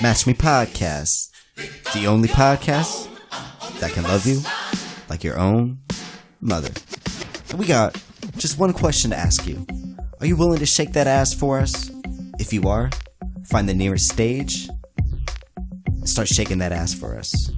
Match Me Podcast, the only podcast that can love you like your own mother. And we got just one question to ask you. Are you willing to shake that ass for us? If you are, find the nearest stage and start shaking that ass for us.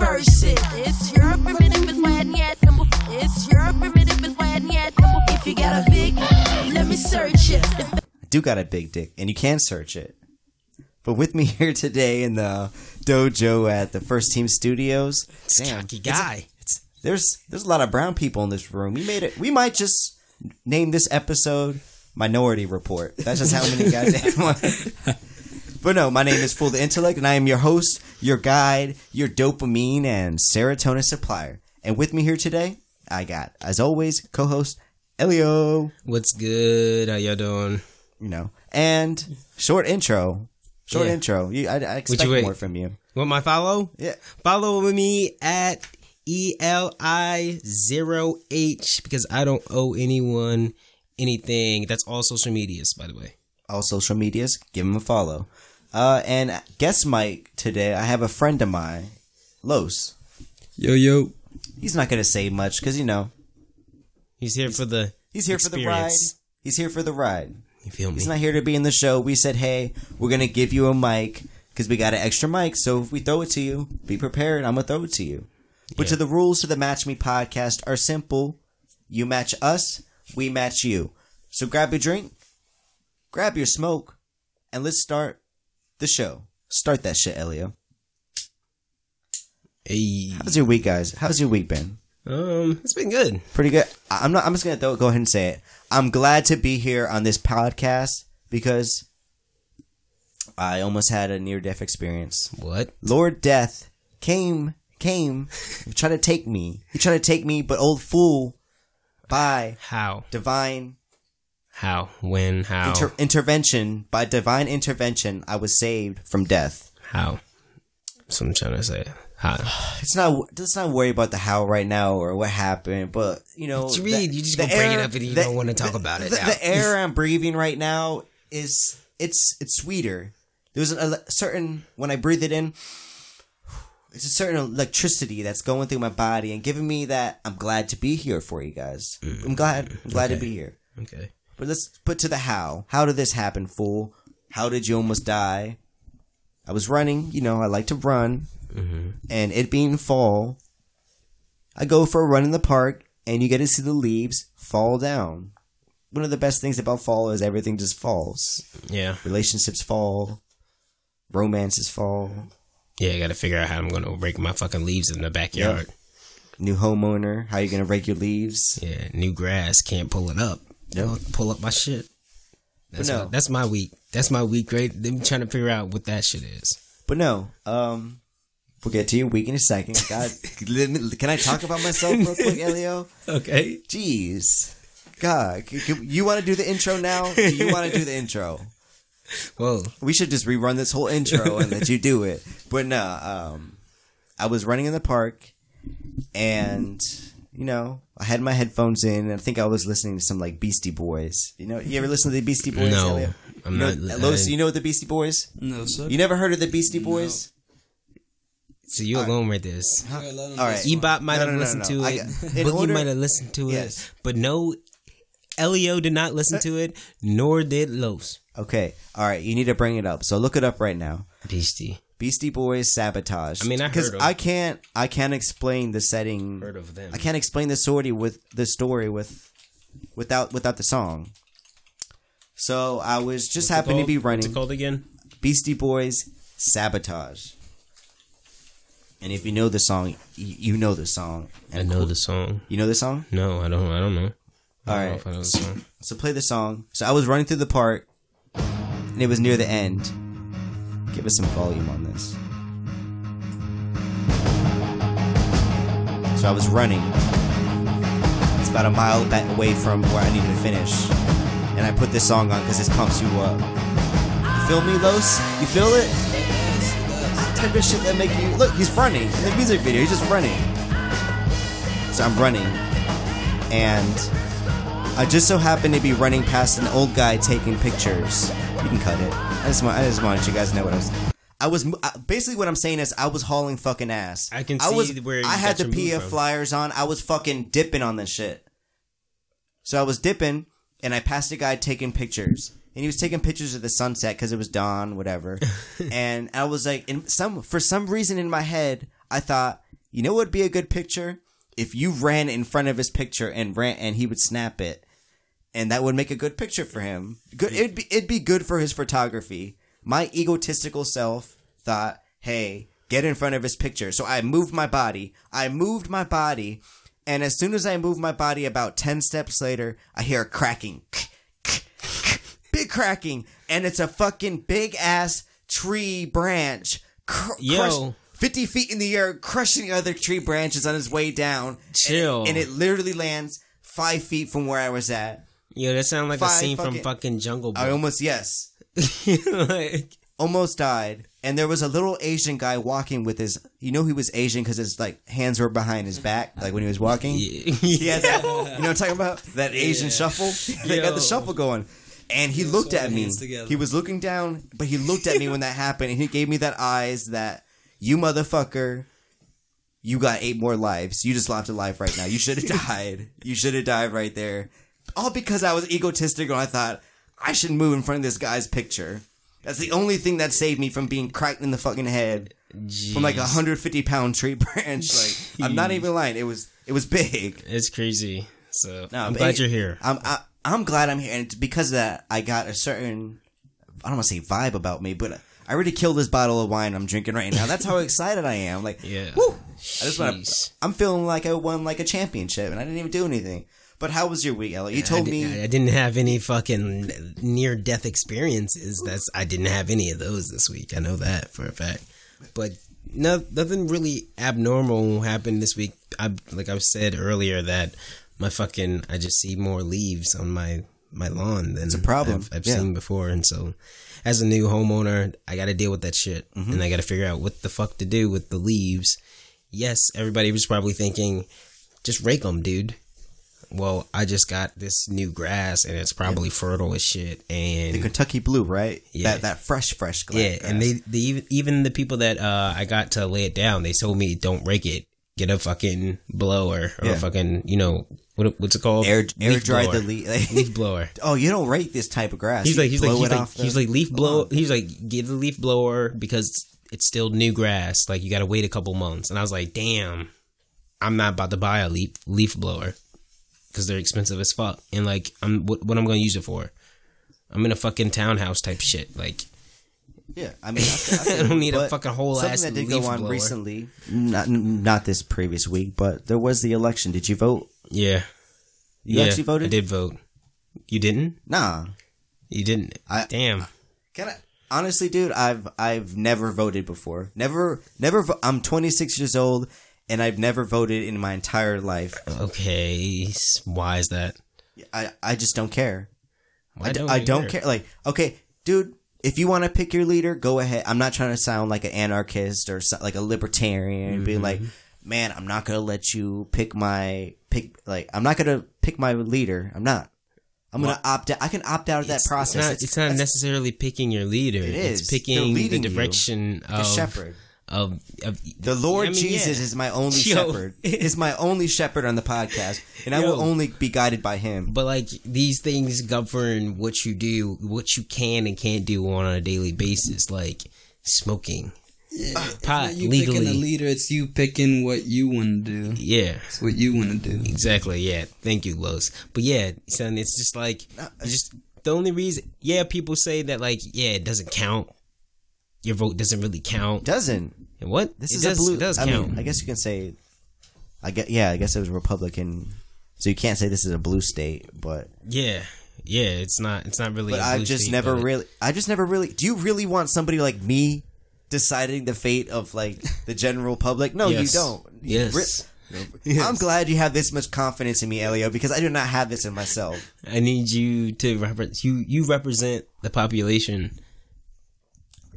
Flip it and reverse it. It's your primitive, it's why yet. It's your primitive, it's why yet. If you got a big, let me search it. I do got a big dick, and you can search it. But with me here today in the dojo at the First Team Studios, damn, cocky guy. It's, there's there's a lot of brown people in this room. We made it. We might just name this episode Minority Report. That's just how many goddamn. but no, my name is Full the Intellect, and I am your host, your guide, your dopamine and serotonin supplier. And with me here today, I got, as always, co-host Elio. What's good? How y'all doing? you know, and short intro. Short Yeah. intro. You, I, I expect you more from you. Want my follow? Yeah. Follow me at E L I zero H because I don't owe anyone anything. That's all social medias, by the way. All social medias. Give them a follow. Uh, and guest mic today. I have a friend of mine, Los. Yo yo. He's not gonna say much because you know He's here for the. he's here for the ride. experience. He's here for the ride. You feel me? He's not here to be in the show. We said, hey, we're gonna give you a mic because we got an extra mic. So if we throw it to you, be prepared. I'm gonna throw it to you. But to the rules to the Match Me podcast are simple. You match us, we match you. So grab your drink, grab your smoke, and let's start the show. Start that shit, Elio. Hey. How's your week, guys? How's your week been? Um, it's been good. Pretty good. I'm not. I'm just gonna throw, go ahead and say it. I'm glad to be here on this podcast because I almost had a near death experience. What? Lord Death came, came, tried to take me. He tried to take me, but old fool, by How? divine How? When? How? inter- intervention, by divine intervention, I was saved from death. How? That's what I'm trying to say. How? It's not. Let's not worry about the how right now or what happened, but you know, It's read. You just gonna bring it up and you the- don't want to talk the- about it The, the air I'm breathing right now is it's it's sweeter. There's a, a certain when I breathe it in, it's a certain electricity that's going through my body and giving me that. I'm glad to be here for you guys. Mm. I'm glad. I'm glad to be here. Okay. But let's put to the how. How did this happen, fool? How did you almost die? I was running, you know, I like to run. Mm-hmm. And it being fall, I go for a run in the park, and you get to see the leaves fall down. One of the best things about fall is everything just falls. Yeah. Relationships fall, romances fall, Yeah, I gotta figure out how I'm gonna rake my fucking leaves in the backyard. new homeowner, how you gonna rake your leaves. Yeah, new grass can't pull it up. I'll pull up my shit. That's no. my, that's my week. That's my week. Great. I'm trying to figure out what that shit is. But no, um, we'll get to your week in a second. God, can I talk about myself real quick, Elio? Okay. Jeez. God, you want to do the intro now? Do you want to do the intro? Whoa. We should just rerun this whole intro and let you do it. But no, um, I was running in the park, and you know, I had my headphones in, and I think I was listening to some like Beastie Boys. You know, you ever listen to the Beastie Boys? No, Elliot? I'm You know, not. Los, I- you know the Beastie Boys? No, sir. You never heard of the Beastie Boys? so you alone with this. All right. Ebot might No, have no, no, listened no. to it. got- in Boogie order- might have listened to it. Yes. But no, Elio did not listen to it, nor did Los. Okay. All right. You need to bring it up. So look it up right now. Beastie. Beastie Boys sabotage. I mean, I 'em. I can't. I can't explain the setting. Heard of them. I can't explain the story with the story with without without the song. So I was just happened to be What's running it called again? Beastie Boys sabotage. And if you know the song, you, you know the song. I know the song. You know the song. No, I don't. I don't know. I don't know right. know song. So play the song. So I was running through the park, and it was near the end. Give us some volume on this. So I was running. It's about a mile back away from where I needed to finish, and I put this song on because this pumps you up. You feel me, Los? You feel it? type of shit that make you look. He's running in the music video. He's just running. So I'm running, and I just so happen to be running past an old guy taking pictures. You can cut it. I just want, I just wanted you guys to know what I was. I was basically what I'm saying is I was hauling fucking ass. I can I see was, where I had the PF flyers on. I was fucking dipping on this shit. So I was dipping, and I passed a guy taking pictures, and he was taking pictures of the sunset because it was dawn, whatever. and I was like, in some for some reason in my head, I thought, you know, what would be a good picture if you ran in front of his picture and ran, and he would snap it, and that would make a good picture for him. Good, it'd be it'd be good for his photography. My egotistical self thought, hey, get in front of his picture. So I moved my body. I moved my body. And as soon as I moved my body about 10 steps later, I hear a cracking. Big cracking. And it's a fucking big ass tree branch. Cr- Yo. crushed 50 feet in the air, crushing the other tree branches on his way down. Chill. And, and it literally lands five feet from where I was at. Yo, that sounds like a scene from fucking- Jungle I almost, yes. like, almost died. And there was a little asian guy walking with his you know he was asian because his like hands were behind his back like when he was walking? Yeah, had that you know what i'm talking about? That asian shuffle? They got the shuffle going. And he looked at me. he was looking down but he looked at me when that happened and he gave me that eyes that you motherfucker. You got eight more lives. You just lost a life right now. You should have died. You should have died right there all because i was egotistical i thought i should move in front of this guy's picture that's the only thing that saved me from being cracked in the fucking head from like a 150 pound tree branch. Like I'm not even lying. It was it was big. It's crazy. So No, I'm glad it- you're here. I'm I, I'm glad I'm here, and it's because of that I got a certain I don't want to say vibe about me, but I already killed this bottle of wine I'm drinking right now. That's how excited I am. Like Yeah. woo! I just want to. I'm feeling like I won like a championship, and I didn't even do anything. But how was your week, Elliot? You told I, me. I didn't have any fucking near death experiences. That's I didn't have any of those this week. I know that for a fact. But no, nothing really abnormal happened this week. I like I said earlier that my fucking I just see more leaves on my my lawn than a problem. I've, I've Yeah. seen before, and so as a new homeowner, I got to deal with that shit, Mm-hmm. and I got to figure out what the fuck to do with the leaves. Yes, everybody was probably thinking, just rake them, dude. Well, I just got this new grass and it's probably fertile as shit. And the Kentucky Blue, right? Yeah. That that fresh, fresh glass. yeah, and they, they even even the people that uh, I got to lay it down, they told me don't rake it. Get a fucking blower or Yeah. a fucking you know what what's it called? air air dry blower. the leaf. leaf blower. oh, you don't rate this type of grass. He's You like he's like he's like, the- he's like leaf blow. He's like get the leaf blower because it's still new grass. Like you got to wait a couple months. And I was like, damn, I'm not about to buy a leaf leaf blower because they're expensive as fuck. And like I'm what what I'm gonna use it for? I'm in a fucking townhouse type shit. Like Yeah, I mean, I, I, I don't need a fucking whole something ass that did go on blower. recently. Not not this previous week, but there was the election. Did you vote? yeah, You yeah, actually voted? I did vote. You didn't? Nah. You didn't? I- damn. Can I? Honestly, dude, I've I've never voted before. Never, never. Vo- I'm 26 years old, and I've never voted in my entire life. Okay, why is that? I I just don't care. Why don't I don't care. Like, okay, dude, if you want to pick your leader, go ahead. I'm not trying to sound like an anarchist or so, like a libertarian, Mm-hmm. being like, man, I'm not gonna let you pick my pick. Like, I'm not gonna pick my leader. I'm not. I'm gonna opt out. I can opt out of that process. not, it's, not necessarily picking your leader. It It's picking the leading you direction like of, shepherd. Of of The Lord I mean, Jesus yeah. is my only Yo. shepherd. Is my only shepherd on the podcast, and I will only be guided by him. But like these things govern what you do, what you can and can't do on a daily basis, like smoking, Yeah, pot you picking a legally. leader, it's you picking what you want to do. Yeah, It's what you want to do. exactly. Yeah, thank you, Los. But yeah, son, it's just like it's just the only reason. Yeah, people say that like yeah, it doesn't count. Your vote doesn't really count. Doesn't And what? this it is does, a blue? It does I count. mean, I guess you can say. I get yeah. I guess it was Republican, so you can't say this is a blue state, but yeah, yeah. It's not. It's not really. but a I've blue just state, never but- really. I just never really. Do you really want somebody like me deciding the fate of like the general public? No, Yes. you don't. Yes. I'm glad you have this much confidence in me, Elio, because I do not have this in myself. I need you to represent you. You represent the population.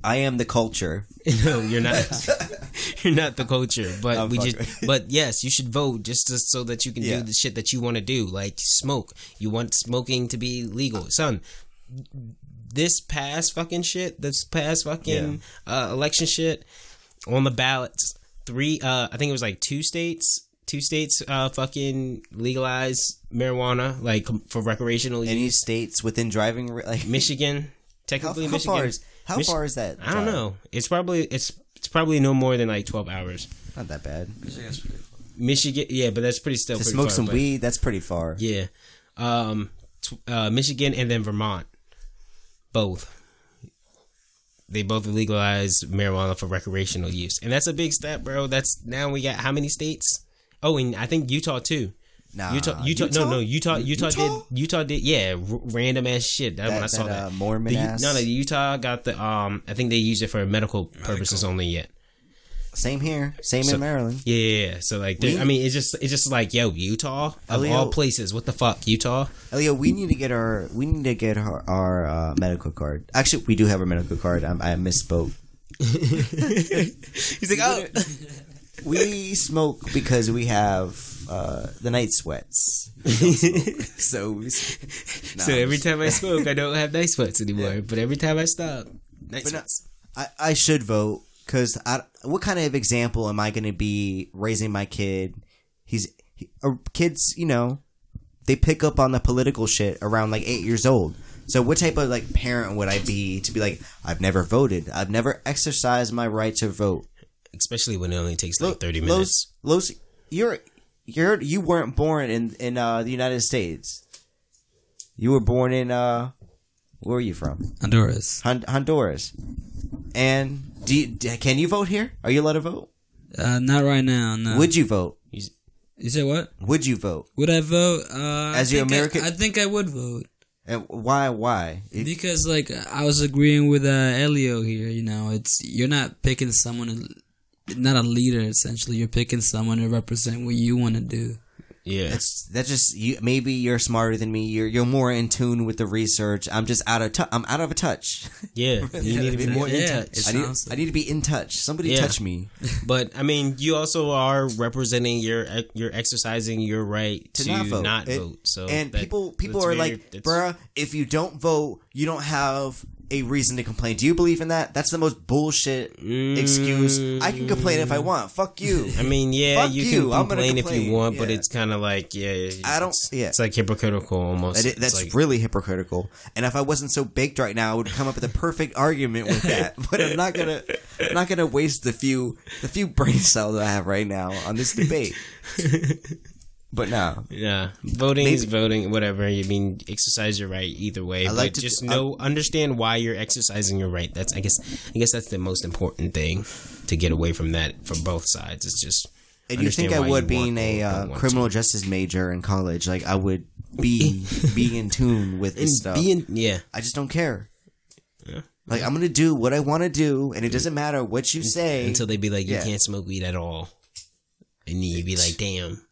I am the culture. no, you're not. you're not the culture. But I'm we fucking- just. But yes, you should vote just to, so that you can Yeah. do the shit that you want to do, like smoke. You want smoking to be legal, son. This past fucking shit, this past fucking uh, election shit on the ballots. Three, uh, I think it was like two states. Two states, uh, fucking legalize marijuana, like for recreational use. Any states within driving, like Michigan, How, technically how Michigan. far is how Mich- far is that? I don't drive? know. It's probably it's it's probably no more than like twelve hours. Not that bad. Michigan, yeah, but that's pretty still To pretty smoke far, some but- weed, that's pretty far. Yeah, um, t- uh, Michigan and then Vermont, both. They both legalized marijuana for recreational use, and that's a big step, bro. That's now we got how many states? Oh, and I think Utah too. Nah, Utah, Utah, no, no, Utah, Utah, Utah? did, Utah did, yeah, r- random ass shit. That, That- when I saw that, that, uh, Mormon The- ass- No, no, Utah got the um. I think they use it for medical purposes only yet. Same here. Same So- in Maryland. Yeah, yeah, yeah. So like, We- I mean, it's just it's just like, yo, Utah of Elio- all places, what the fuck, Utah? Elio, we need to get our we need to get our, our uh, medical card. Actually, we do have our medical card. I, I misspoke. He's like, oh, We smoke because we have uh, the night sweats. We don't smoke. so we, nah, so every time I smoke, I don't have night sweats anymore. But every time I stop, night But no- sweats. I, I should vote because what kind of example am I going to be raising my kid? He's he, uh, kids, you know, they pick up on the political shit around like eight years old. So what type of like parent would I be to be like, I've never voted, I've never exercised my right to vote? Especially when it only takes like Lo- thirty Los- minutes. Los, you're you're you weren't born in in uh, the United States. You were born in uh, where are you from? Honduras. Hon- Honduras. And do you, d- can you vote here? Are you allowed to vote? Uh, not right now. No. Would you vote? you say what? Would you vote? Would I vote? Uh, As I your think I- American- I, think I would vote And why? Why? It- because, like, I was agreeing with uh, Elio here. You know, it's you're not picking someone, who- not a leader. Essentially, you're picking someone to represent what you want to do. Yeah, That's that's just you. Maybe you're smarter than me. You're you're more in tune with the research. I'm just out of touch. I'm out of a touch. yeah. You need to be more in touch. I need sounds I need to be in touch. Somebody Yeah. touch me But I mean, you also are representing your you're exercising your right to, to, not vote. not It- vote. So and that- people people are very- like, that's- bruh, if you don't vote, you don't have a reason to complain. Do you believe in that? That's the most bullshit excuse. I can complain if I mm. want. Fuck you. I mean, yeah, you, you, can I'm gonna complain if you want, but it's kind of like, yeah, I don't- yeah. it's like hypocritical almost. That that's like, really hypocritical. And if I wasn't so baked right now, I would come up with a perfect argument with that. But I'm not gonna, I'm not gonna waste the few, the few brain cells I have right now on this debate. But no, Yeah, voting is voting. Whatever you mean, exercise your right either way. I but like to- just I- know, understand why you're exercising your right. That's I guess I guess that's the most important thing to get away from that from both sides. It's just and you think I would, being a uh, criminal justice major in college, like I would be be in tune with this stuff. being yeah. I just don't care. Yeah. Like I'm gonna do what I want to do, and it doesn't matter what you say. until they be like, you Yeah. can't smoke weed at all, and then you be like, damn.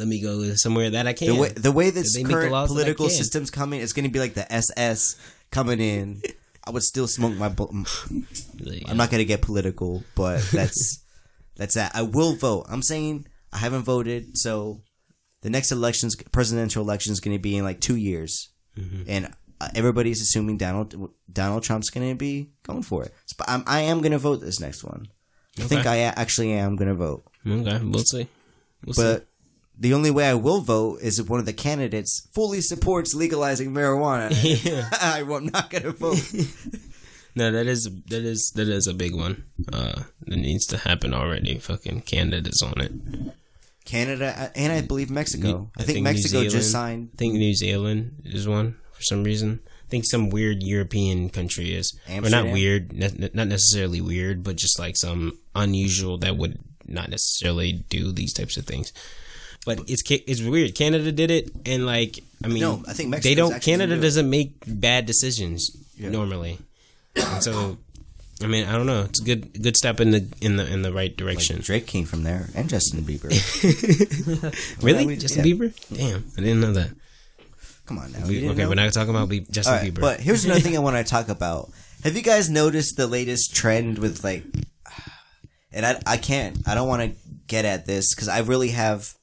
Let me go somewhere that I can. the way the way this current laws that I political system's coming, it's gonna be like the SS coming in. I would still smoke my. bu- I'm not gonna get political, but that's that's that. I will vote. I'm saying I haven't voted, so the next elections, presidential election, is gonna be in like two years, Mm-hmm. and uh, everybody's assuming Donald Donald Trump's gonna be going for it. But I'm, I am gonna vote this next one. I think I actually am gonna vote, Okay, we'll see. We'll see. The only way I will vote is if one of the candidates fully supports legalizing marijuana. I, am not going to vote. No, that is that is that is a big one. Uh, that needs to happen already. Fucking Canada's on it. Canada uh, and I believe Mexico. New- I, think, Mexico New just Zealand- signed I think New Zealand is one for some reason. I think some weird European country is, or not weird, ne- not necessarily weird, but just like some unusual that would not necessarily do these types of things. But it's it's weird. Canada did it, and like I mean, No, I think they don't. Canada do doesn't make bad decisions normally, and so I mean, I don't know. It's a good good step in the in the in the right direction. Drake came from there and Justin Bieber. really, Justin yeah. Bieber? Damn, I didn't know that. Come on now. We, okay, know? we're not talking about Be- Justin right, Bieber. but here's another thing I want to talk about. Have you guys noticed the latest trend with like? And I I can't I don't want to get at this because I really have.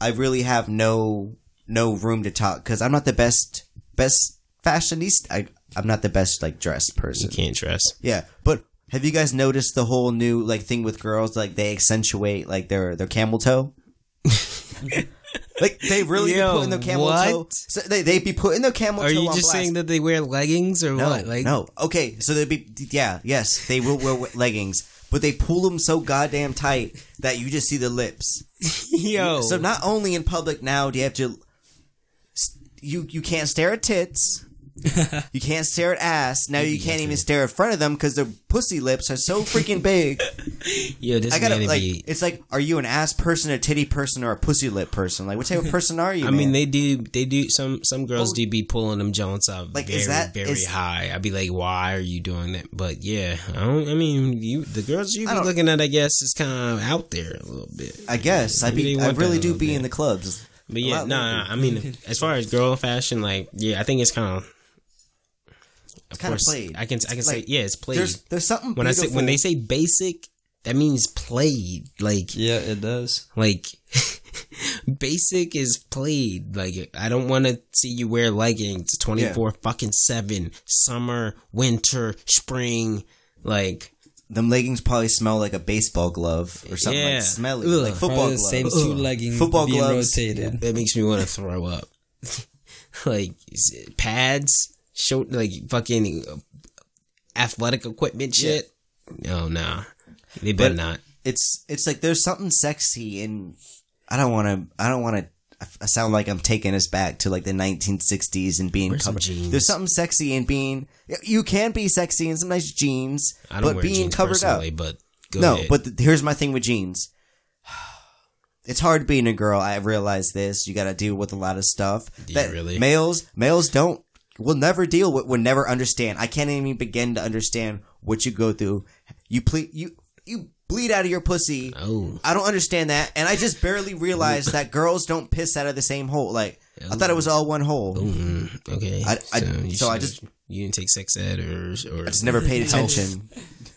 I really have no no room to talk because I'm not the best best fashionista. I I'm not the best like dressed person. You can't dress. Yeah, but have you guys noticed the whole new like thing with girls? Like they accentuate like their their camel toe. like they really Yo, be putting their camel what? toe. So they they be putting their camel Are toe you just blast. saying that they wear leggings or no, what? Like, no. Okay, so they'd be yeah, yes, they will wear leggings, but they pull them so goddamn tight that you just see the lips. yo. So not only in public now do you have to you you can't stare at tits. you can't stare at ass. Now you can't even stare in front of them because their pussy lips are so freaking big. yo, this I gotta man like. be. It's like, are you an ass person, a titty person, or a pussy lip person? Like, what type of person are you? I mean, they do. They do. Some some girls Oh. do be pulling them joints up Like, very is that- very is- high. I'd be like, why are you doing that? But yeah, I don't. I mean, you the girls you I be don't- looking at, I guess, is kind of out there a little bit. I guess I Maybe be. they I want that really a do little be bit. in the clubs. But A yeah, lot no, lately. I mean, as far as girl fashion, like, yeah, I think it's kind of. Of kinda course, played. I can I can say Like, yeah, it's played. There's there's something when I say when they say basic, that means played. Like Yeah, it does. like basic is played. Like I don't want to see you wear leggings twenty four fucking seven, summer, winter, spring. Like them leggings probably smell like a baseball glove or something Yeah. like smelly, Ugh. like football Probably the glove. same two leggings Football being gloves. rotated. that makes me want to throw up. like pads, show like fucking athletic equipment shit. No, nah, they better But- not. It's it's like there's something sexy in. I don't want to. I don't want to. I sound like I'm taking us back to like the 1960s and being covered. jeans. There's something sexy in being. You can be sexy in some nice jeans, I don't but being jeans covered up. but no, ahead. but th- here's my thing with jeans. It's hard being a girl. I realize this. You got to deal with a lot of stuff. Do that really? Males, males don't. Will never deal with. Will never understand. I can't even begin to understand what you go through. You ple- You you bleed out of your pussy. oh, I don't understand that, and I just barely realized that girls don't piss out of the same hole. Like I thought it was all one hole. mm, okay. I- I- so I just- you didn't take sex ed or or I just never paid attention.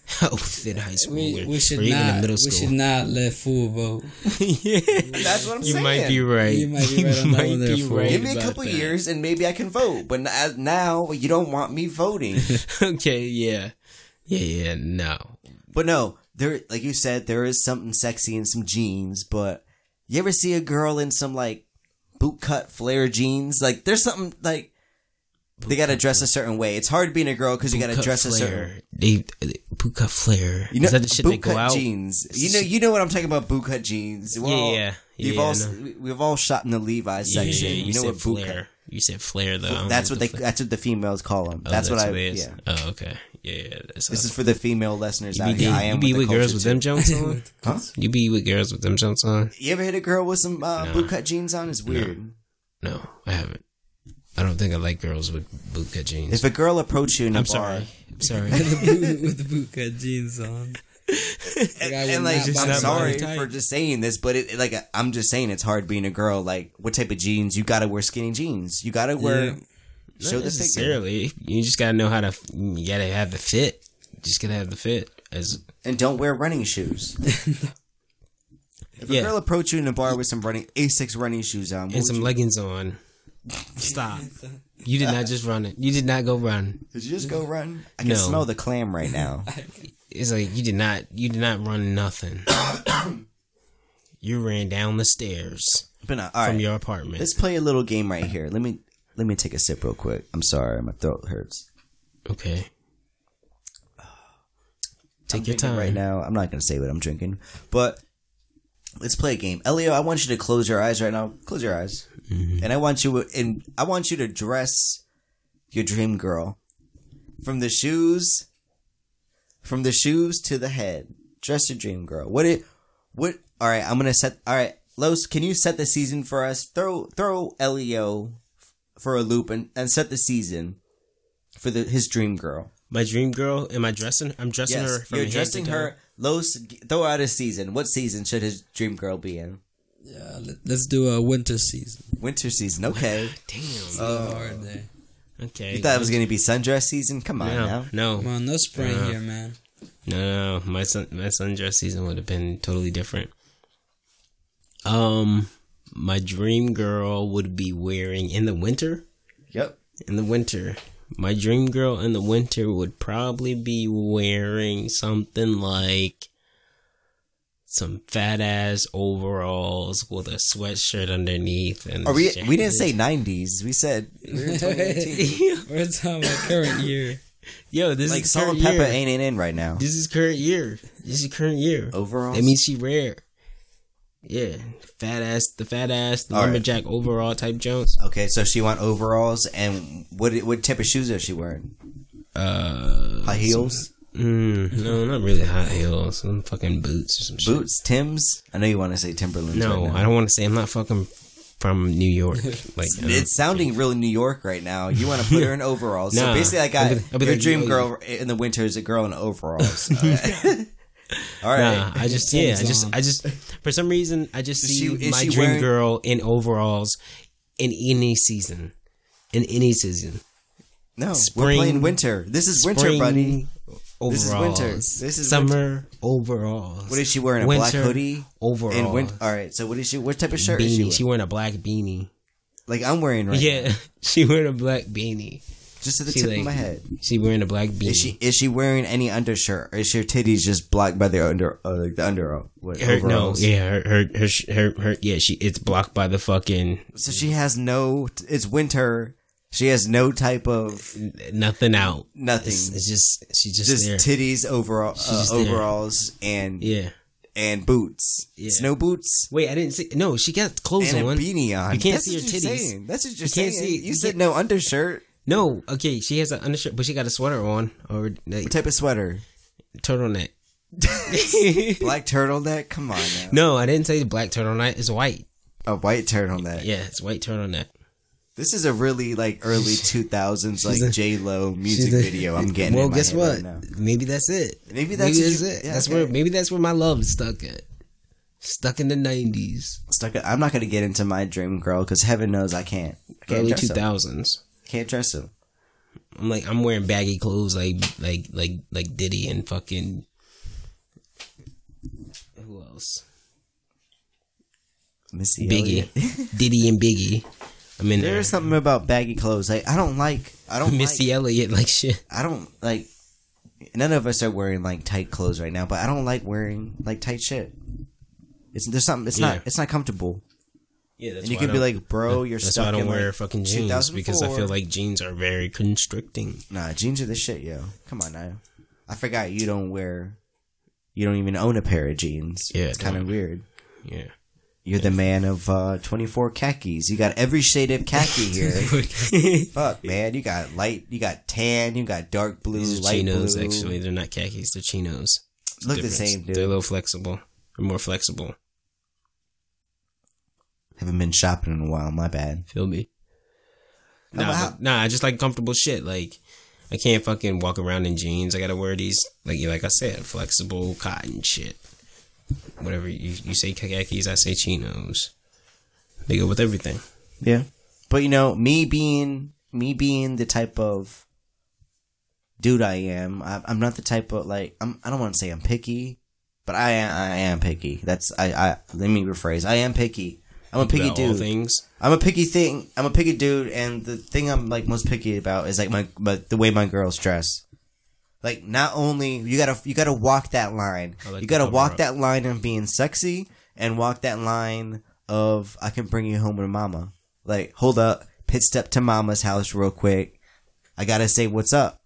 Oh, health in high school. We, we should or even in not. middle We should not let fool vote. yeah, That's what I'm you saying. might be right. You might be right You might be right Give me a couple that. years and maybe I can vote. But n- now you don't want me voting. okay, yeah, yeah, yeah. No, but no, there, like you said, there is something sexy in some jeans. But you ever see a girl in some like boot cut flare jeans? Like there's something like they got to dress a certain way. It's hard being a girl because you got to Boot dress a certain. flare. They, they boot cut flare. You know, Is that the shit boot cut out? jeans. You know, you know what I'm talking about. Boot cut jeans. We're Yeah, all- yeah, You've yeah, all I know. we've all shot in the Levi's Yeah, section. yeah, you, you, know what boot flare. cut. You said flare though. I That's what they. the fla- That's what the females call them. Oh, that's, what I. it is. Yeah. Oh, okay. Yeah, yeah. That's This awesome. is for the female listeners you out here. I you be with, with girls with them jumps on. Huh? You be with girls with them jumps on? You ever hit a girl with some uh, No. boot cut jeans on? It's weird. No, I haven't. I think I like girls with boot cut jeans. If a girl approached you in a I'm bar, sorry. I'm sorry. with the boot cut jeans on. and, and like, I'm sorry for just saying this, but it like I'm just saying it's hard being a girl. Like, what type of jeans? You gotta wear skinny jeans. You gotta wear Yeah. show Not the figure. necessarily. You just gotta know how to. You gotta have the fit. You just gotta have the fit. As and don't wear running shoes. if Yeah. a girl approached you in a bar with some running Asics running shoes on, what and some you- leggings on. Stop. You did not just run it. You did not go run. did you just go run? I can No. smell the clam right now. It's like you did not. You did not run nothing. you ran down the stairs But no, all from right. your apartment. Let's play a little game right here. Let me let me take a sip real quick. I'm sorry, my throat hurts. Okay. Take I'm your drinking time. right now. I'm not gonna say what I'm drinking, but let's play a game. Elio, I want you to close your eyes right now. Close your eyes, Mm-hmm. and I want you and I want you to dress your dream girl from the shoes, from the shoes to the head. Dress your dream girl. What it? What? All right, I'm gonna set. All right, Los, can you set the season for us? Throw throw Elio for a loop and, and set the season for the his dream girl. My dream girl. Am I dressing? I'm dressing her. Yes, From you're dressing her. Los, throw out a season. What season should his dream girl be in? Yeah, let- let's do a winter season. Winter season. Okay. Damn. Go hard there. Okay. You thought it was gonna be sundress season? Come on no, now. no, Come on, no spring Uh, here, man. No, no, no. My sun, my sundress season would have been totally different. Um, my dream girl would be wearing in the winter. Yep. In the winter, my dream girl in the winter would probably be wearing something like some fat ass overalls with a sweatshirt underneath. And Or we a we didn't say nineties. We said we were in 2018. We're talking about current year. Yo, this like is salt and pepper year. ain't in right now. This is current year. This is current year. Overalls. That means she rare. Yeah, fat ass, the fat ass, the All right. lumberjack overall type Jones. Okay, so she want overalls, and what what type of shoes is she wearing? Uh, High heels, mm, no, not really high heels. Some fucking boots or some shit. boots, Tim's. I know you want to say Timberlands. No, right now. I don't want to say. I'm not fucking from New York. Like, I don't- It's sounding really New York right now. You want to put her in overalls. So Nah. basically, I got I'll be- I'll be your like, dream yo, girl in the winter is a girl in overalls. All right. Nah, I just yeah, I just. I just for some reason I just Is see she- is my dream wearing- girl in overalls in any season, in any season. no, we're playing winter. This is winter, buddy. Overalls. This is winter. This is summer overalls. What is she wearing? A black hoodie overalls. and win- All right. So what is she? What type of shirt is she? beanie. Wearing? She wearing a black beanie. like I'm wearing right yeah, now, she wearing a black beanie. just to the She tip like- of my head. She wearing a black beanie. Is she is she wearing any undershirt? Or is her titties just blocked by the under uh, like the under what, her, no, yeah, her, her, her, her, her, yeah, she, it's blocked by the fucking So she has no. It's winter. She has no type of nothing out. nothing. It's, it's just, she's just, just there. titties, overall, uh, just there. overalls, and yeah. and boots. Yeah. Snow boots Wait, I didn't see. No, she got clothes and a on. beanie on. You can't That's see her titties. saying. That's what you're You can't saying. see- you you said no undershirt. No, okay, she has an undershirt, but she got a sweater on or like What type of sweater? turtleneck. Black turtleneck. Come on now. No, I didn't say black turtleneck. It's white. A white turtleneck. Yeah, it's white turtleneck. This is a really like early two thousands like J Lo music a- video. I'm getting. Well, guess what? right maybe that's it. Maybe that's maybe that's you- it. yeah, that's okay. where maybe that's where my love is stuck at. Stuck in the nineties, Stuck. At, I'm not gonna get into my dream girl because heaven knows I can't. I can't early dress two them. Can't dress them. I'm like I'm wearing baggy clothes like like like like Diddy and fucking who else? Missy Biggie, Diddy and Biggie. I'm in there. There's uh, something about baggy clothes. Like I don't like. I don't Missy like. Elliott like shit. I don't like. None of us are wearing like tight clothes right now, but I don't like wearing like tight shit. It's there's something. It's Yeah. not. It's not comfortable. Yeah, that's And you can be like, bro, you're That's stuck why I don't wear like, fucking jeans because I feel like jeans are very constricting. Nah, jeans are the shit, yo. Come on now. I forgot you don't wear. You don't even own a pair of jeans. Yeah, it's kind of weird. Yeah. You're the man of uh, 24 khakis. You got every shade of khaki here. Fuck, man. You got light, you got tan, you got dark blue, These are light chinos, blue. actually. They're not khakis, they're chinos. It's Look the same, dude. They're a little flexible. They're more flexible. Haven't been shopping in a while. My bad. Feel me? Nah, but- nah, I just like comfortable shit. Like, I can't fucking walk around in jeans. I gotta wear these, like you like I said, flexible cotton shit. Whatever you, you say khakis, I say chinos. They go with everything. Yeah. But you know, me being me being the type of dude I am, I, I'm not the type of like I'm. I don't want to say I'm picky, but I am. I am picky. That's I. I let me rephrase. I am picky. I'm a picky dude. things. I'm a picky thing. I'm a picky dude, and the thing I'm like most picky about is like my, my the way my girls dress. Like not only you gotta you gotta walk that line. Like you gotta walk up. that line of being sexy and walk that line of I can bring you home with mama. Like hold up, pit step to mama's house real quick. I gotta say what's up.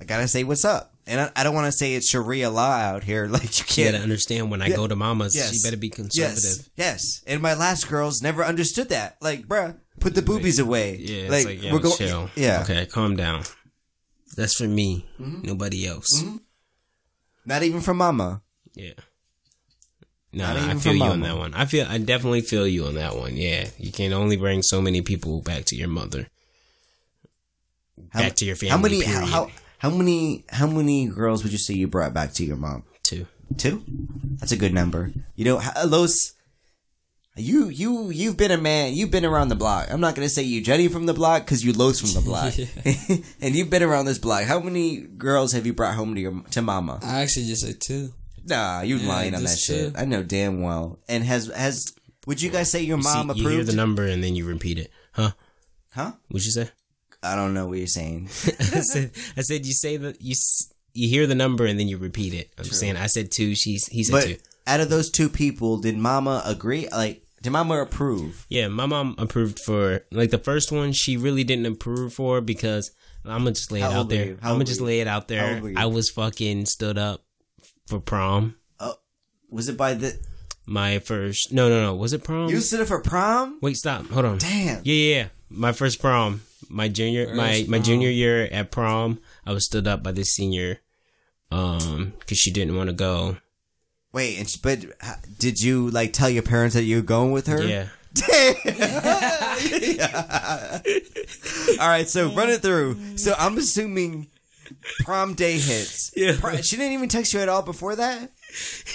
I gotta say what's up, and I, I don't want to say it's Sharia law out here. Like you You can't gotta understand when I Yeah. go to mama's, Yes. she better be conservative. Yes, yes. And my last girls never understood that. Like, bruh, put the boobies away. Yeah, like, it's like, yo, we're going. chill. Yeah, Okay, calm down. That's for me, Mm-hmm. nobody else. not even from mama. Yeah. No, I feel for you on that one. I feel I definitely feel you on that one. Yeah, you can only bring so many people back to your mother, How- back to your family. How many? How, how how many? How many girls would you say you brought back to your mom? Two. Two. That's a good number. You know, how, those. You you you've been a man. You've been around the block. I'm not gonna say you Jenny from the block because you Los from the block, and you've been around this block. How many girls have you brought home to your to mama? I actually just said two. Nah, you Yeah, lying on that just shit. I know damn well. And has has would you guys say your You see- mom you hear the number and then you repeat it, huh? huh? What'd you say? I don't know what you're saying. I said, I said you say that you you hear the number and then you repeat it. I'm just saying. I said two. She's he said But two. out of those two people, did Mama agree? Like, did Mama approve? Yeah, my mom approved for like the first one. She really didn't approve for because I'm gonna just lay it How out old were there. you? How I'm gonna just you? lay it out How there. old were you? I was fucking stood up for prom. Was it by the My first no no no was it prom? you stood up for prom? Wait, stop. Hold on. Damn. Yeah, yeah, yeah. My first prom, my junior, my First my junior year at prom, I was stood up by this senior, um, because she didn't want to go. Wait, and sh- but uh, did you like tell your parents that you were going with her? Yeah, All right, so run it through. So I'm assuming prom day hits. Yeah. She didn't even text you at all before that.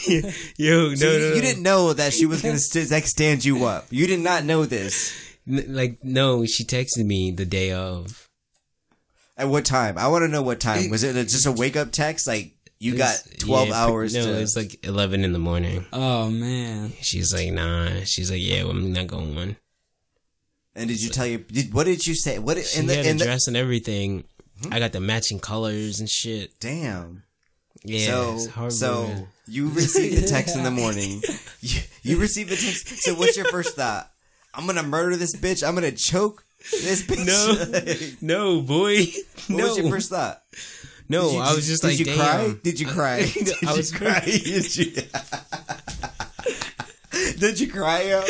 yo, no, So no, you, no. you didn't know that she was gonna st- like stand you up. You did not know this. N- like no. She texted me the day of. At what time? I want to know what time. Was it a, just a wake up text? Like you got It's- 12 yeah, hours No, to. it's like eleven in the morning. Oh man. She's like, nah. She's like, yeah, well, I'm not going. and did you tell your? Did, what did you say? What did- She in the had in a the? dress and everything. Hmm? I got the matching colors and shit. Damn. Yeah, it's so hard so you receive the text in the morning. You, you receive the text. So what's your first thought? I'm gonna murder this bitch. I'm gonna choke this bitch. No, no, boy. what no, was your first thought? No. You- I was just did like, you damn. cry? Did you cry? Did I you was cry? Did you? Did you cry? Yo?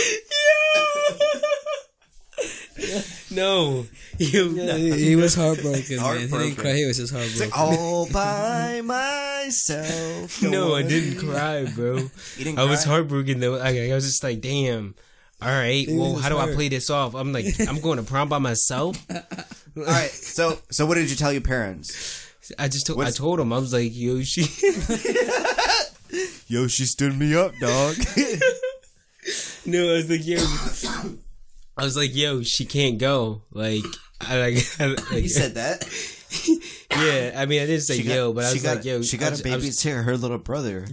No, you. He, he was heartbroken, man. He didn't cry. He was just heartbroken. All by myself. No, I didn't cry, bro. You didn't I was heartbroken though. I, I was just like, damn. All right, well, how do I play this off? I'm like, I'm going to prom by myself. All right. So so what did you tell your parents? I just told, I told him I was like, yo, she. Yo, she stood me up, dog. no, I was like, yo. I was like, yo, she can't go. Like, I like, I, like you said that. yeah. I mean, I didn't say She got, yo, but I she was got, like, yo, she got was- a I was- babysitter, her little brother.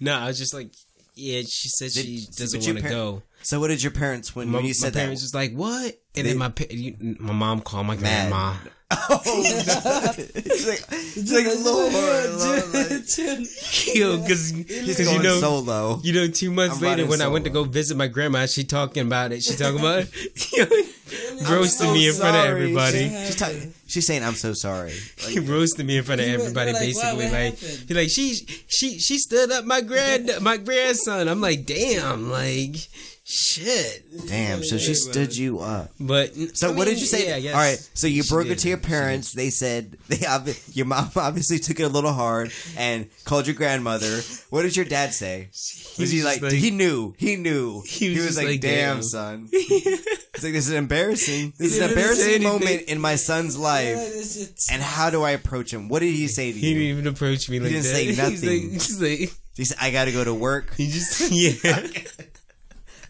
No, I was just like, yeah. She said Did- she doesn't want to par- go. So what did your parents when, My, when you said that? parents was like, what? And They- then my you, my mom called my Mad. grandma. Oh. She's like, she's like, Lord, Lord, like, because you know. solo. You know, two months I'm later, when I went to go visit my grandma, she talking about it. She talking about roasting so me in front of sorry. everybody. She's, talking, she's saying, "I'm so sorry." Like, He roasted me in front of everybody, like, basically. "What- what like happened?" he like she she she stood up my grand my grandson. I'm like, damn, like shit. damn. So she stood you up. But So I what did you say? Yeah, guess All right. So you broke it to your parents. They said they obvi- your mom obviously took it a little hard and called your grandmother. What did your dad say? Was he was like, like- he knew he knew He he was was, like, like, damn, damn." son. It's like this is embarrassing. This is an didn't really say embarrassing moment in my son's life. And how do I approach him? What did he say to you? He didn't even approach me like didn't that. say He's nothing. like, he's like, He said, "I got to go to work. he just yeah.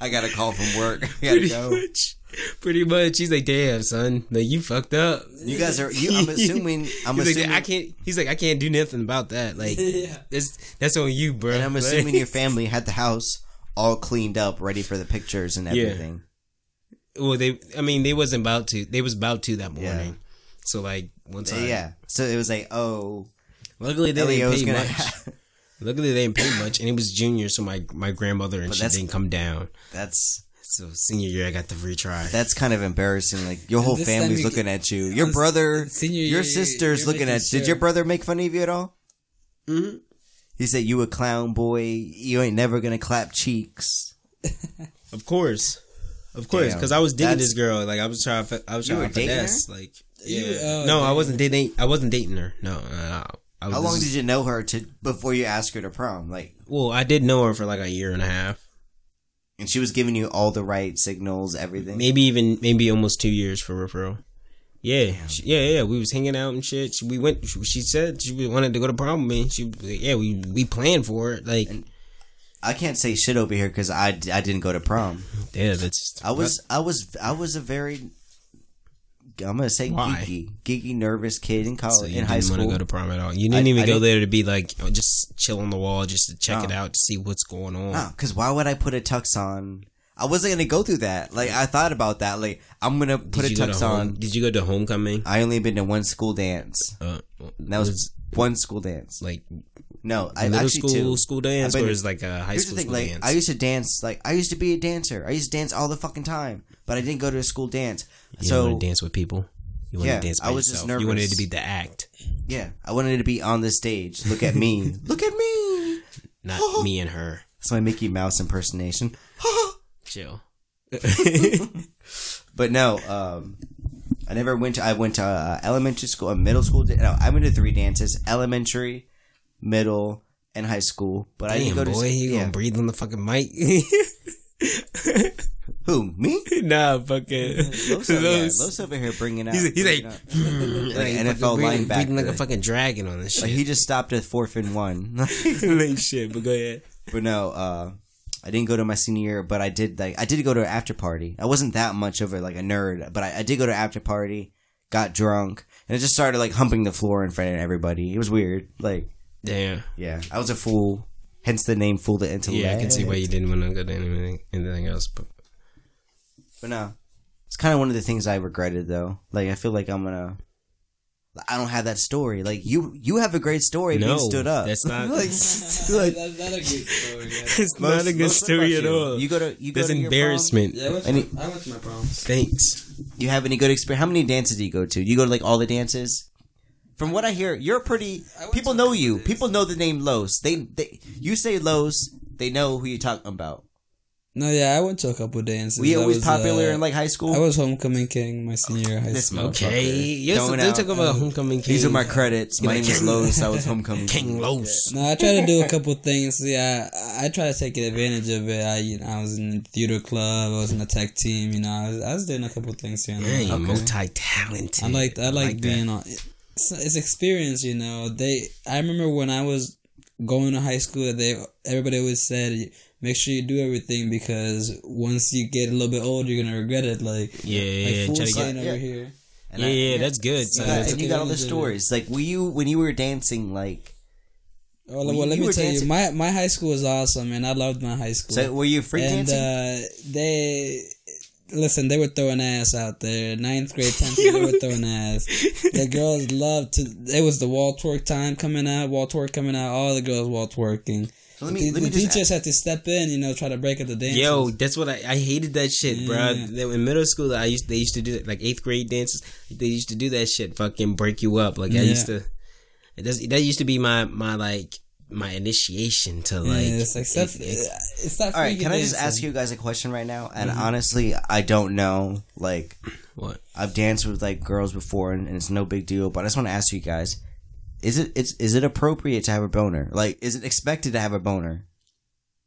I got a call from work. I got to pretty go." much. Pretty much. He's like, damn, son, like you fucked up. You guys are. You, I'm assuming. I'm he's assuming. like, I can't. He's like, I can't do nothing about that. Like, yeah. that's that's on you, bro. And I'm Like- assuming your family had the house all cleaned up, ready for the pictures and Yeah. everything. well, they. I mean, they wasn't about to. They was about to that Yeah. morning. So like once I, Yeah. So it was like, oh, Luckily they Elio's didn't pay much. Luckily they didn't pay much, and it was junior, so my my grandmother and But she didn't come down. that's So senior year, I got the free try. that's kind of embarrassing. Like your whole family's looking at you. Your brother, senior your year, sister's looking at. Did your brother make fun of you at all? Mm-hmm. He said you a clown boy. You ain't never gonna clap cheeks. Of course, of course, because I was dating this girl. Like I was trying. to- I was trying to finesse. Like yeah, You- oh, no, I wasn't dating. I wasn't dating her. No, no, no. I How long did you know her to before you asked her to prom? Like, Well, I did know her for like a year and a half, and she was giving you all the right signals, everything. maybe even maybe almost two years for referral. Yeah, she, yeah, yeah. We was hanging out and shit. She, we went. She, she said she wanted to go to prom with me. She, like, yeah, we we planned for it. Like, I can't say shit over here because I, I didn't go to prom. Yeah, that's. I was I was I was a very I'm gonna say Why? geeky, geeky, nervous kid in So college, you in didn't high school. to go to prom at all. You didn't even I go didn't- there to be like oh, just chill on the wall, just to check No. it out to see what's going on. Because why would I put a tux on? I wasn't gonna go through that. Like I thought about that. Like I'm gonna put did a you go tux to home, on. Did you go to homecoming? I only been to one school dance. Uh, That was one school dance. like No, I middle actually school two. school dance, I've been- or is like a high Here's school the thing, school like dance? I used to dance. Like I used to be a dancer. I used to dance all the fucking time, but I didn't go to a school dance. you so to dance with people. You want Yeah, to dance by I was just nervous. You wanted it to be the act, yeah, I wanted to be on the stage. Look at me. Look at me. not me and her. That's my Mickey Mouse impersonation. Chill. But no, um, I never went to. I went to uh, elementary school, uh, middle school. No, I went to three dances: elementary, middle, and high school. But I didn't go to. boy, you yeah. gonna breathe on the fucking mic? Who me? nah, fucking. Los, over, yeah, Los over here bringing out. He's, he's bringing like, out- like fucking NFL breathing, breathing like a fucking dragon on this Like shit. he just stopped at fourth and one. like shit, but go ahead. but no, uh, I didn't go to my senior year, but I did like I did go to an after party. I wasn't that much of a like a nerd, but I, I did go to an after party, got drunk, and I just started like humping the floor in front of everybody. It was weird. Like, Damn. yeah, I was a fool. Hence the name Fool the Intellect. Yeah, I can see why you didn't want to go to anything, anything else. But But no, it's kind of one of the things I regretted though. Like I feel like I'm gonna. I don't have that story. Like you, you have a great story. no, being stood up. that's not. like, like That's not a good story. Yeah. it's Los- not a good story at you? all. You go to you go That's to your prom? embarrassment. Yeah, I went, Any- I went to my prom. Thanks. You have any good experience? How many dances do you go to? You go to like all the dances. From what I hear, you're pretty. People know you. People know the name Los. They, they, you say Los, they know who you're talking about. No, yeah, I went to a couple dances. Were you always was, popular uh, in like high school? I was homecoming king my senior year of high This school. Okay, you're Don't don't talk about homecoming king. These are my credits. My name is King- Los. I was homecoming King Los. No, I tried to do a couple things. Yeah, I, I tried to take advantage of it. I, you know, I was in the theater club. I was in the tech team. You know, I was, I was doing a couple things here. and there. Dang, multi-talented. I like I like, like that. being on. It's, it's experience, you know. They I remember when I was going to high school, they everybody always said, make sure you do everything because once you get a little bit older, you're gonna regret it. Like Yeah, yeah, like yeah. fool get, sign over yeah. here. And yeah, I- yeah, that's good. So Yeah, that's- and you got all the advantage of it. stories. Like, were you when you were dancing? Like, Oh, Well, well, you- let you me tell dancing- you, my my high school was awesome, and I loved my high school. so were you free and dancing? uh, they listen, they were throwing ass out there. Ninth grade, tenth grade, they were throwing ass. The girls loved to. It was the wall twerk time coming out. Wall twerk coming out. All the girls wall twerking. So let me the let me the just. teachers had to step in, you know, try to break up the dance. Yo, that's what I, I hated that shit, Yeah. bro. In middle school, I used they used to do that, like eighth grade dances. They used to do that shit, fucking break you up. Like I used to. It does, that used to be my my like my initiation to like. yeah, it's like stuff. it- it- It's not. all right, can I just dancing. ask you guys a question right now? And Mm-hmm. honestly, I don't know. Like, what? I've danced with like girls before, and, and it's no big deal. But I just want to ask you guys: Is it it's is it appropriate to have a boner? Like, is it expected to have a boner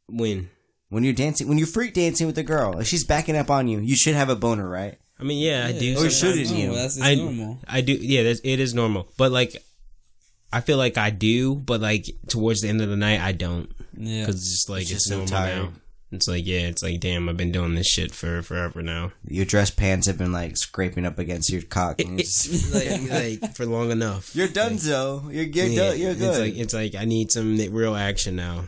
When? when you're dancing? When you're freak dancing with a girl, if she's backing up on you, you should have a boner, right? I mean, yeah, I do. Or shouldn't you? normal. That's it's I normal. I do. Yeah, that's, it is normal. But like, I feel like I do, but like towards the end of the night, I don't. Yeah. Because it's just like It's it's, just so normal tired. now. It's like yeah, it's like damn, I've been doing this shit for forever now. Your dress pants have been like scraping up against your cock. And it's, It's like, like for long enough. you're done, Zoe. You're you're, Yeah, done, you're good. It's like it's like I need some real action now.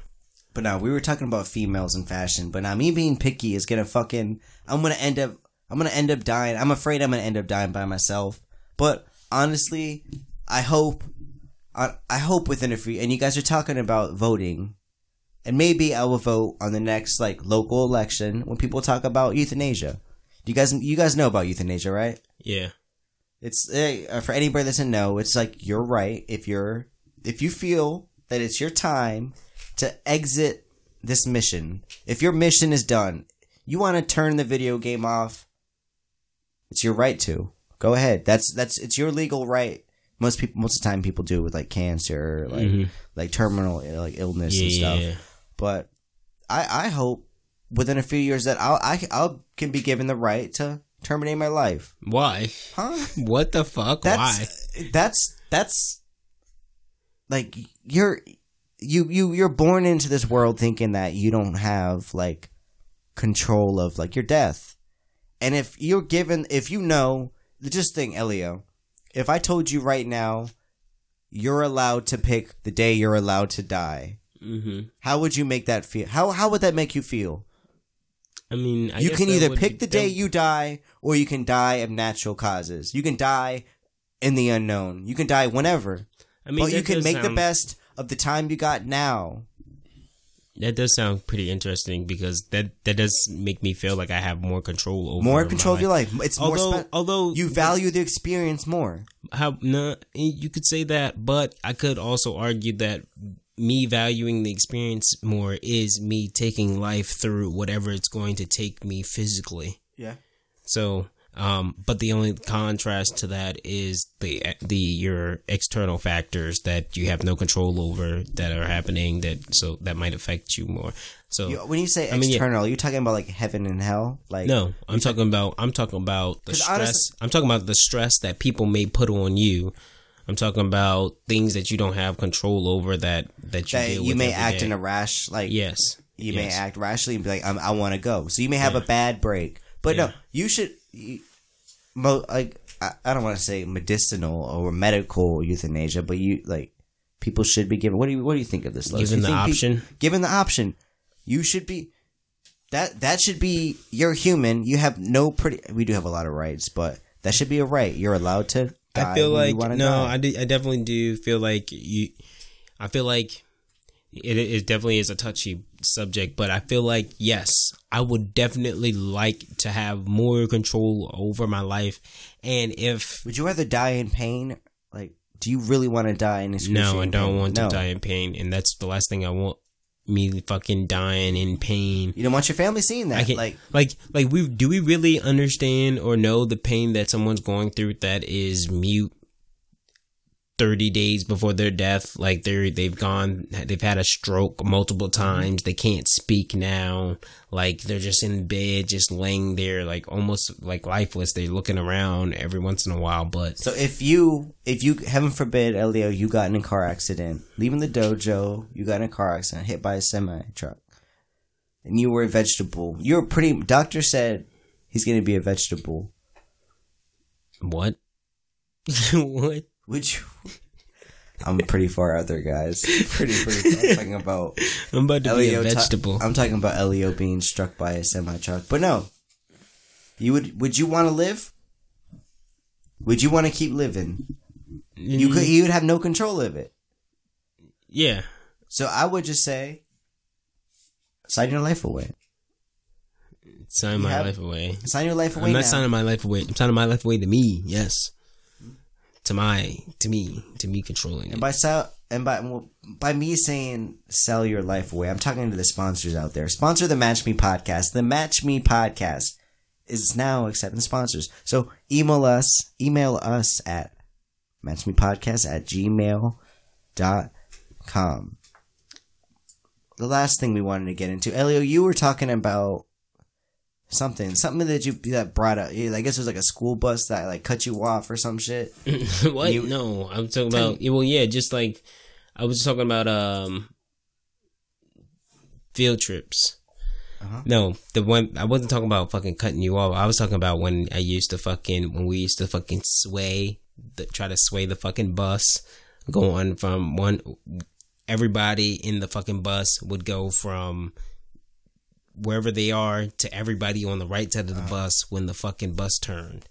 But now we were talking about females and fashion. But now me being picky is gonna fucking. I'm gonna end up. I'm gonna end up dying. I'm afraid I'm gonna end up dying by myself. But honestly, I hope. I, I hope within a few. And you guys are talking about voting, and maybe I will vote on the next like local election when people talk about euthanasia. You guys, you guys know about euthanasia, right? Yeah. It's uh, for anybody that doesn't know. It's like you're right if you're if you feel that it's your time to exit this mission. If your mission is done, you want to turn the video game off. It's your right to go ahead. That's that's it's your legal right. Most people, most of the time, people do it with like cancer, like Mhm. like terminal like illness Yeah, and yeah, stuff. yeah. But I I hope within a few years that I'll I I'll can be given the right to terminate my life. Why? Huh? What the fuck? that's Why? that's that's like you're you you you're born into this world thinking that you don't have like control of like your death. And if you're given if you know just think Elio, if I told you right now you're allowed to pick the day you're allowed to die, hmm how would you make that feel? How how would that make you feel? I mean, I you can either pick the day you die or you can die of natural causes. You can die in the unknown. You can die whenever. I mean, but you can make the best of the time you got now. That does sound pretty interesting because that that does make me feel like I have more control over More control of your life. It's Although, more spe- although you value the experience more. how no, you could say that, but I could also argue that me valuing the experience more is me taking life through whatever it's going to take me physically. Yeah. So, um, but the only contrast to that is the the your external factors that you have no control over that are happening that so that might affect you more. So You, when you say I mean, yeah. external, you're talking about like heaven and hell. Like no, I'm talking about I'm talking about the stress. honestly- I'm talking about the stress that people may put on you. I'm talking about things that you don't have control over that that you that you may act day. in a rash. Like yes. you may act rashly and be like, I'm, I want to go. So you may have a bad break, but no, you should. You, like I, I don't want to say medicinal or medical euthanasia, but you like people should be given. What do you what do you think of this? Lois? Given the option? given the option, you should be. That that should be you're human. You have no pretty. We do have a lot of rights, but that should be a right. You're allowed to. I feel like no, die. I, do, I definitely do feel like you. I feel like it, it definitely is a touchy subject, but I feel like yes, I would definitely like to have more control over my life, and if Would you rather die in pain? Like, do you really want to die in no, I don't pain? want to die in pain, and that's the last thing I want. Me fucking dying in pain. You don't want your family seeing that. I can't, like, like, like, we do we really understand or know the pain that someone's going through that is mute thirty days before their death? Like they're they've gone, they've had a stroke multiple mm-hmm. times. They can't speak now. Like they're just in bed, just laying there, like almost like lifeless. They're looking around every once in a while, but so if you, if you, heaven forbid, Elio, you got in a car accident, leaving the dojo, you got in a car accident, hit by a semi truck, and you were a vegetable. You're pretty. Doctor said he's going to be a vegetable. what? what? Would you? I'm pretty far out there, guys. Pretty, pretty. Far. I'm talking about I'm about to Elio. be a ta- vegetable. I'm talking about Elio being struck by a semi truck. But no, you would. Would you want to live? Would you want to keep living? You could. You would have no control of it. yeah. So I would just say, sign your life away. Sign You my have- life away. Sign your life away I'm now. not signing my life away. I'm signing my life away to me. Yes, to my, to me, to me controlling and it. by sell and by well, by me saying sell your life away, I'm talking to the sponsors out there. Sponsor the Match Me podcast. The Match Me podcast is now accepting sponsors. So email us, email us at matchmepodcast at gmail dot com. The last thing we wanted to get into, Elio, you were talking about something, something that you that brought up. I guess it was like a school bus that like cut you off or some shit. what? You- no, I'm talking about. Well, yeah, just like I was talking about um field trips. Uh-huh. No, the one I wasn't talking about fucking cutting you off. I was talking about when I used to fucking when we used to fucking sway, the, try to sway the fucking bus, going from one. Everybody in the fucking bus would go from wherever they are to everybody on the right side of the Uh-huh. bus when the fucking bus turned.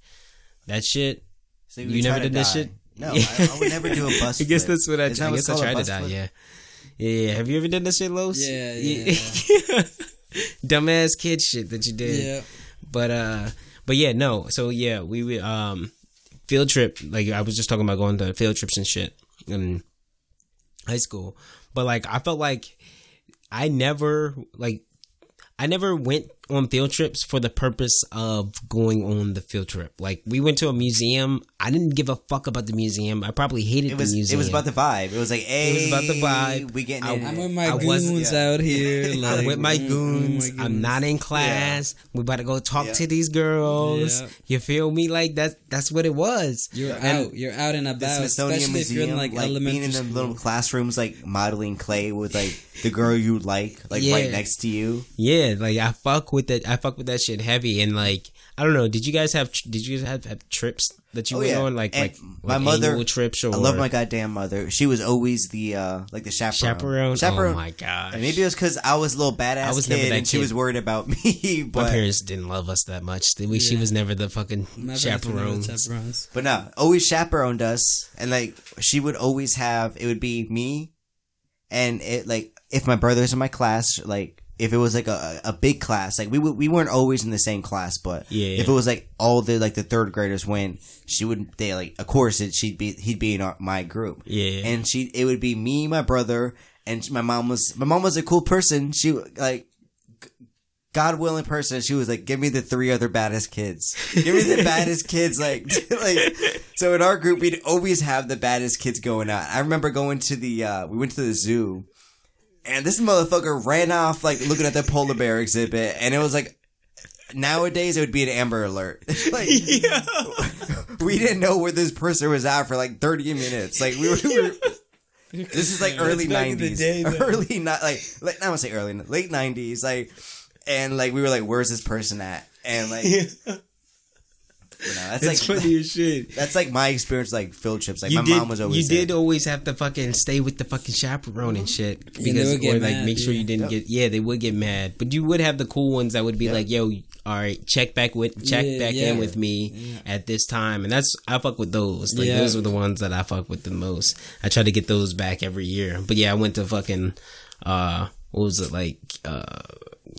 That shit. So You never did this shit? No, I, I would never do a bus. I guess that's what I. I guess I tried to die. flip? Yeah, yeah. Have you ever done that shit, Los? Yeah, yeah. Dumbass kid shit that you did. Yeah. But uh, but yeah, no. So yeah, we would um, field trip. Like I was just talking about going to field trips and shit in high school. But like I felt like I never like I never went on field trips for the purpose of going on the field trip. Like we went to a museum. I didn't give a fuck about the museum. I probably hated It was the museum. it was about the vibe. It was like, hey, it was about the vibe. We getting I- in I'm it. with my I was- goons yeah. out here. Like, I'm with my mm, goons. oh my I'm not in class. We about to go talk Yeah. to these girls. Yeah. You feel me? Like that's that's what it was. You're And- out. You're out and the about. Smithsonian especially if Museum, you're in like, like, elementary being in the school. little classrooms, like modeling clay with like the girl you like, like Yeah. right next to you. Yeah, like I fuck with that. I fuck with that shit heavy. And like I don't know. Did you guys have? Did you guys have, have trips that you Oh, went yeah. on? Like And like my like mother- annual trips or I love my goddamn mother. She was always the uh like the chaperone. chaperone. Oh my god. And maybe it was because I was a little badass I was never kid, that and she was worried about me. But my parents didn't love us that much. They- She was never the fucking My parents were never chaperones. chaperones. but no, always chaperoned us, and like she would always have. It would be me, and it like if my brothers in my class, like if it was like a, a big class, like we we weren't always in the same class, but Yeah, if it was like all the like the third graders went, she would they like of course it, she'd be he'd be in our, my group, Yeah. and she it would be me, my brother, and my mom was my mom was a cool person. She like. God willing person, she was like, "Give me the three other baddest kids. Give me the baddest kids." Like, like, so in our group, we'd always have the baddest kids going out. I remember going to the, uh, we went to the zoo, and this motherfucker ran off like looking at the polar bear exhibit, and it was like, nowadays it would be an Amber Alert. like, we didn't know where this person was at for like thirty minutes. Like we were. We were this is like early back in the nineties, day, early not like, like I to say early, late nineties, like, and like we were like, "Where's this person at?" And like, you know, that's It's like funny as shit. that's like my experience, like field trips. Like you my did, mom was always you there. did always have to fucking stay with the fucking chaperone and shit they because would get or like mad, make sure yeah. you didn't get yeah they would get mad but you would have the cool ones that would be like yo all right check back with check Yeah, back yeah. in with me at this time and that's I fuck with those like Yeah. those are the ones that I fuck with the most I try to get those back every year but yeah I went to fucking uh what was it like uh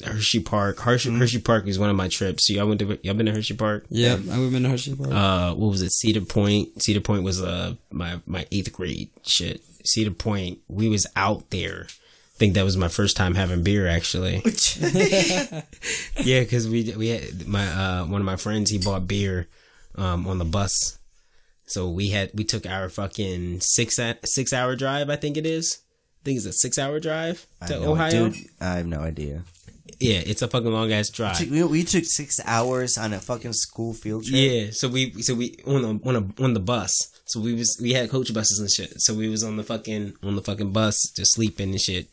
Hershey Park. Hershey, Mm-hmm. Hershey Park was one of my trips. So y'all went to y'all been to Hershey Park? Yeah, I would been to Hershey Park. uh what was it? Cedar point? Cedar point was uh my my eighth grade shit. Cedar point we was out there. I think that was my first time having beer actually. Yeah because we we had my uh one of my friends he bought beer um on the bus. So we had we took our fucking six six hour drive i think it is. I think it's a six hour drive to ohio. Dude, I have no idea. Yeah it's a fucking long ass drive Took- We, we took six hours on a fucking school field trip. Yeah, so we so we on the on a, on the bus. So we was we had coach buses and shit. So we was on the fucking on the fucking bus just sleeping and shit.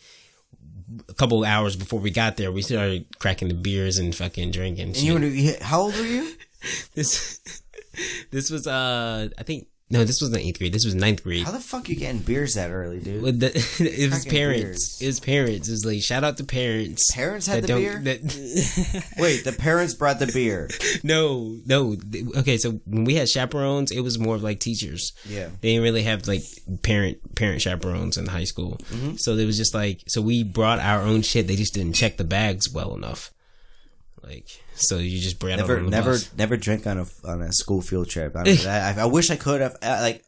A couple hours before we got there, we started cracking the beers and fucking drinking. And shit. you were you- how old were you? this this was uh I think no this wasn't eighth grade. This was ninth grade. How the fuck you getting beers that early, dude? With the, it was parents. beers. It was parents. It was like shout out to parents. Parents had that the don't- beer? that- Wait, the parents brought the beer. no, no. Okay, so when we had chaperones, it was more of like teachers. Yeah. They didn't really have like parent parent chaperones in high school. Mm-hmm. So it was just like so we brought our own shit. They just didn't check the bags well enough. Like so you just brought Never, on the never, bus. never drink on a on a school field trip. I, I, I wish I could have. uh, Like,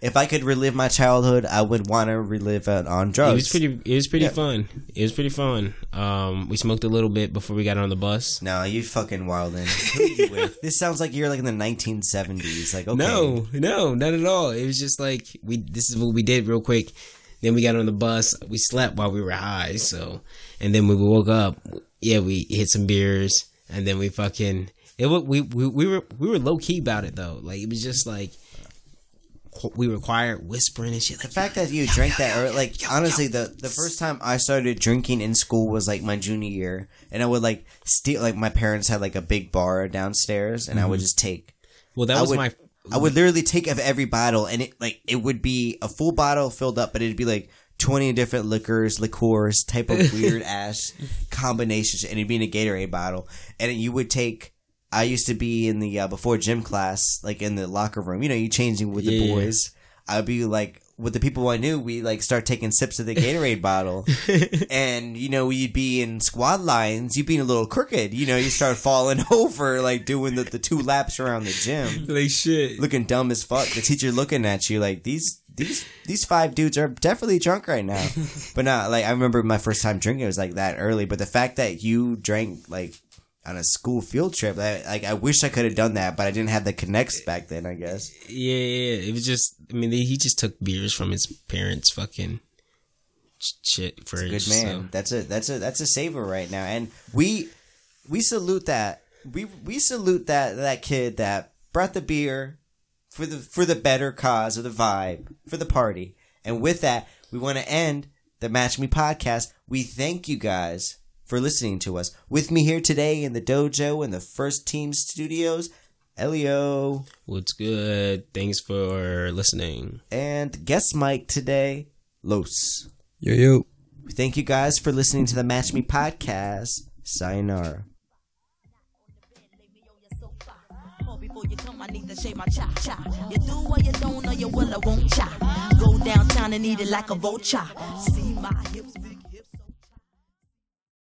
if I could relive my childhood, I would want to relive it on drugs. It was pretty. It was pretty Yeah. fun. It was pretty fun. Um, we smoked a little bit before we got on the bus. No, you fucking wildin'. Who you with? This sounds like you're like in the 1970s. Like, okay, No, no, not at all. It was just like we. This is what we did real quick. Then we got on the bus. We slept while we were high. So, and then when we woke up, yeah, we hit some beers, and then we fucking. It we we we were we were low key about it though. Like it was just like we were quiet, whispering and shit. the fact that you drank that or like honestly, the the first time I started drinking in school was like my junior year, and I would like steal. Like my parents had like a big bar downstairs, and I would mm-hmm. just take. well, that I was would, my. I would literally take of every bottle, and it like it would be a full bottle filled up, but it'd be like twenty different liquors, liqueurs, type of weird ass combinations, and it'd be in a Gatorade bottle, and you would take. I used to be in the uh, before gym class, like in the locker room. You know, you changing with the Yeah. boys. I'd be like with the people I knew. We like start taking sips of the Gatorade bottle, and you know we'd be in squad lines. You'd be in a little crooked. You know, you start falling over, like doing the, the two laps around the gym like shit. looking dumb as fuck. The teacher looking at you like these these these five dudes are definitely drunk right now. but not like I remember my first time drinking was like that early. But the fact that you drank like on a school field trip. I, like I wish I could have done that, but I didn't have the connects back then. I guess. Yeah, yeah, yeah. It was just. I mean, he just took beers from his parents' fucking sh- shit fridge. Good man. so- That's a that's a that's a saver right now, and we we salute that. We we salute that that kid that brought the beer for the for the better cause of the vibe for the party. And with that, we want to end the Match Me podcast. We thank you guys for listening to us. With me here today in the dojo in the First Team Studios, Elio What's good? Thanks for listening. and guest Mike today, Los. Yo yo. Thank you guys for listening to the Match Me podcast. Sayonara. Shave my cha cha. You do or you don't, or you will I won't cha. Go downtown and eat it like a vulture. See my hips.